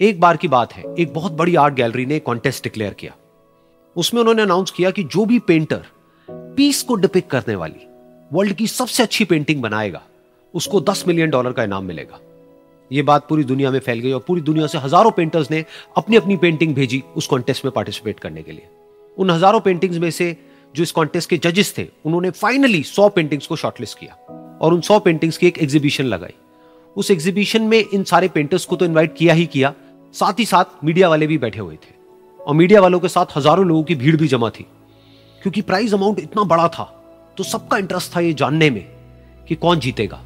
एक बार की बात है, एक बहुत बड़ी आर्ट गैलरी ने कॉन्टेस्ट डिक्लेयर किया। उसमें उन्होंने अनाउंस किया कि जो भी पेंटर पीस को डिपिक करने वाली वर्ल्ड की सबसे अच्छी पेंटिंग बनाएगा, उसको 10 मिलियन डॉलर का इनाम मिलेगा। यह बात पूरी दुनिया में फैल गई और पूरी दुनिया से हज़ारों पेंटर्स ने अपनी अपनी पेंटिंग भेजी उस कॉन्टेस्ट में पार्टिसिपेट करने के लिए। उन हज़ारों पेंटिंग्स में से जो इस कॉन्टेस्ट के जजेस थे, उन्होंने फाइनली सौ पेंटिंग्स को शॉर्टलिस्ट किया और उन सौ पेंटिंग्स की एक एग्जीबिशन लगाई। उस एग्जीबिशन में इन सारे पेंटर्स को तो इनवाइट किया ही किया, साथ ही साथ मीडिया वाले भी बैठे हुए थे। और मीडिया वालों के साथ हज़ारों लोगों की भीड़ भी जमा थी, क्योंकि प्राइज अमाउंट इतना बड़ा था तो सबका इंटरेस्ट था ये जानने में कि कौन जीतेगा,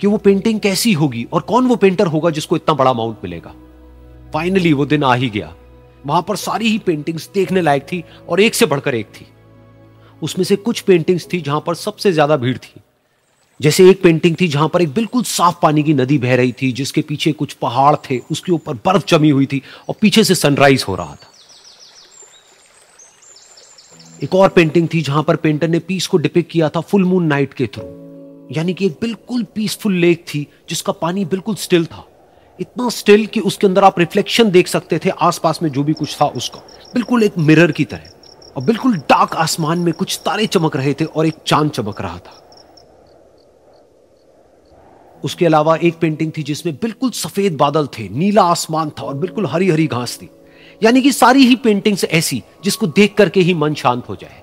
कि वो पेंटिंग कैसी होगी और कौन वो पेंटर होगा जिसको इतना बड़ा अमाउंट मिलेगा। फाइनली वो दिन आ ही गया। वहाँ पर सारी ही पेंटिंग्स देखने लायक थी और एक से बढ़कर एक थी। उसमें से कुछ पेंटिंग्स थी जहाँ पर सबसे ज़्यादा भीड़ थी। जैसे एक पेंटिंग थी जहाँ पर एक बिल्कुल साफ़ पानी की नदी बह रही थी, जिसके पीछे कुछ पहाड़ थे, उसके ऊपर बर्फ़ जमी हुई थी और पीछे से सनराइज हो रहा था। एक और पेंटिंग थी जहाँ पर पेंटर ने पीस को डिपिक किया था फुल मून नाइट के थ्रू यानी कि एक बिल्कुल पीसफुल लेक थी, जिसका पानी बिल्कुल स्टिल था। इतना स्टिल कि उसके अंदर आप रिफ्लेक्शन देख सकते थे, आसपास में जो भी कुछ था उसका। बिल्कुल एक मिरर की तरह। और बिल्कुल डार्क आसमान में कुछ तारे चमक रहे थे और एक चाँद चमक रहा था। उसके अलावा एक पेंटिंग थी जिसमें बिल्कुल सफ़ेद बादल थे, नीला आसमान था और बिल्कुल हरी हरी घास थी। यानी कि सारी ही पेंटिंग्स ऐसी जिसको देख करके ही मन शांत हो जाए।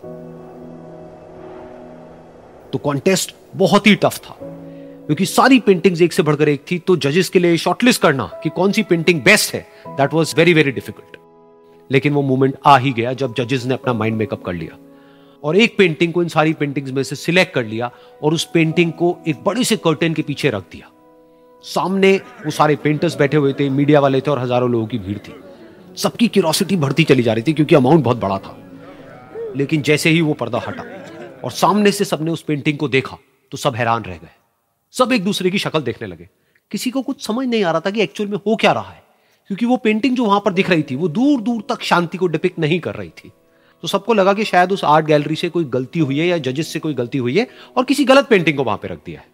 तो कॉन्टेस्ट बहुत ही टफ था, क्योंकि सारी पेंटिंग्स एक से बढ़कर एक थी तो जजेस के लिए शॉर्टलिस्ट करना कि कौन सी पेंटिंग बेस्ट है that was very very difficult लेकिन वो मोमेंट आ ही गया जब जजेस ने अपना माइंड मेकअप कर लिया। और एक पेंटिंग को इन सारी पेंटिंग्स में से सिलेक्ट कर लिया और उस पेंटिंग को एक बड़े से कर्टेन के पीछे रख दिया। सामने वो सारे पेंटर्स बैठे हुए थे मीडिया वाले थे और हज़ारों लोगों की भीड़ थी। सबकी क्यूरोसिटी बढ़ती चली जा रही थी क्योंकि अमाउंट बहुत बड़ा था। लेकिन जैसे ही वो पर्दा हटा और सामने से सबने उस पेंटिंग को देखा तो सब हैरान रह गए। सब एक दूसरे की शक्ल देखने लगे। किसी को कुछ समझ नहीं आ रहा था कि एक्चुअल में हो क्या रहा है। क्योंकि वो पेंटिंग जो वहाँ पर दिख रही थी, वो दूर दूर तक शांति को डिपिक्ट नहीं कर रही थी। तो सबको लगा कि शायद उस आर्ट गैलरी से कोई गलती हुई है या जजेस से कोई गलती हुई है और किसी गलत पेंटिंग को वहाँ पर रख दिया है।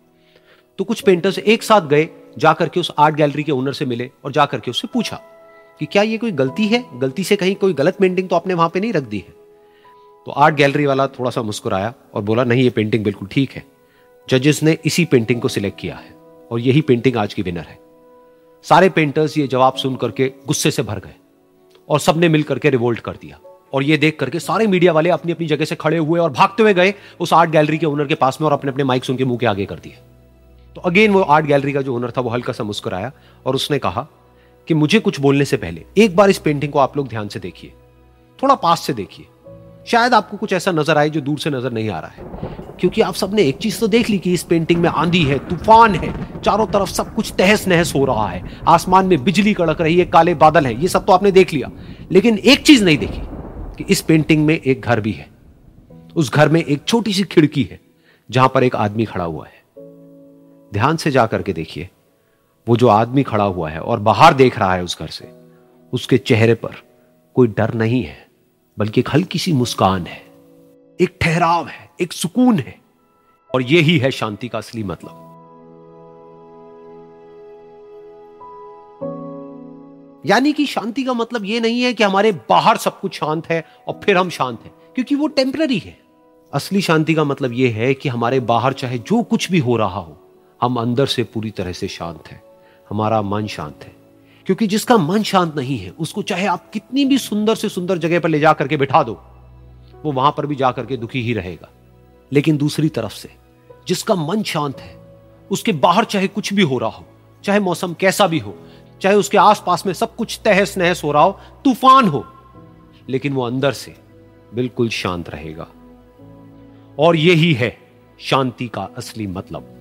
तो कुछ पेंटर्स एक साथ गए, जाकर के उस आर्ट गैलरी के ओनर से मिले और जाकर के उससे पूछा कि क्या ये कोई गलती है? गलती से कहीं कोई गलत पेंटिंग तो आपने वहाँ पे नहीं रख दी है? तो आर्ट गैलरी वाला थोड़ा सा मुस्कुराया और बोला, नहीं, ये पेंटिंग बिल्कुल ठीक है। जजेस ने इसी पेंटिंग को सिलेक्ट किया है और यही पेंटिंग आज की विनर है। सारे पेंटर्स ये जवाब सुन करके गुस्से से भर गए और सबने मिल करके रिवोल्ट कर दिया। और ये देख करके सारे मीडिया वाले अपनी अपनी जगह से खड़े हुए और भागते हुए गए, उस आर्ट गैलरी के ओनर के पास में और अपने अपने माइक्स उनके मुँह के आगे कर दिए। तो अगेन वो आर्ट गैलरी का जो ओनर था, वो हल्का सा मुस्कुराया और उसने कहा कि मुझे कुछ बोलने से पहले एक बार इस पेंटिंग को आप लोग ध्यान से देखिए, थोड़ा पास से देखिए। शायद आपको कुछ ऐसा नज़र आए जो दूर से नज़र नहीं आ रहा है। क्योंकि आप सबने एक चीज़ तो देख ली कि इस पेंटिंग में आंधी है, तूफ़ान है, चारों तरफ़ सब कुछ तहस नहस हो रहा है। आसमान में बिजली कड़क रही है, काले बादल है, ये सब तो आपने देख लिया। लेकिन एक चीज़ नहीं देखी। कि इस पेंटिंग में एक घर भी है। उस घर में एक छोटी सी खिड़की है, जहाँ पर एक आदमी खड़ा हुआ है। ध्यान से जाकर के देखिए, वो जो आदमी खड़ा हुआ है और बाहर देख रहा है उस घर से, उसके चेहरे पर कोई डर नहीं है, बल्कि एक हल्की सी मुस्कान है। एक ठहराव है, एक सुकून है, और यही है शांति का असली मतलब। यानी कि शांति का मतलब यह नहीं है कि हमारे बाहर सब कुछ शांत है और फिर हम शांत हैं, क्योंकि वो टेम्पररी है। असली शांति का मतलब यह है कि हमारे बाहर चाहे जो कुछ भी हो रहा हो, हम अंदर से पूरी तरह से शांत हैं। हमारा मन शांत है, क्योंकि जिसका मन शांत नहीं है, उसको चाहे आप कितनी भी सुंदर से सुंदर जगह पर ले जा करके बिठा दो, वो वहाँ पर भी जा करके दुखी ही रहेगा। लेकिन दूसरी तरफ़ से, जिसका मन शांत है, उसके बाहर चाहे कुछ भी हो रहा हो, चाहे मौसम कैसा भी हो चाहे उसके आसपास में सब कुछ तहस नहस हो रहा हो, तूफ़ान हो, लेकिन वो अंदर से बिल्कुल शांत रहेगा। और यही है शांति का असली मतलब।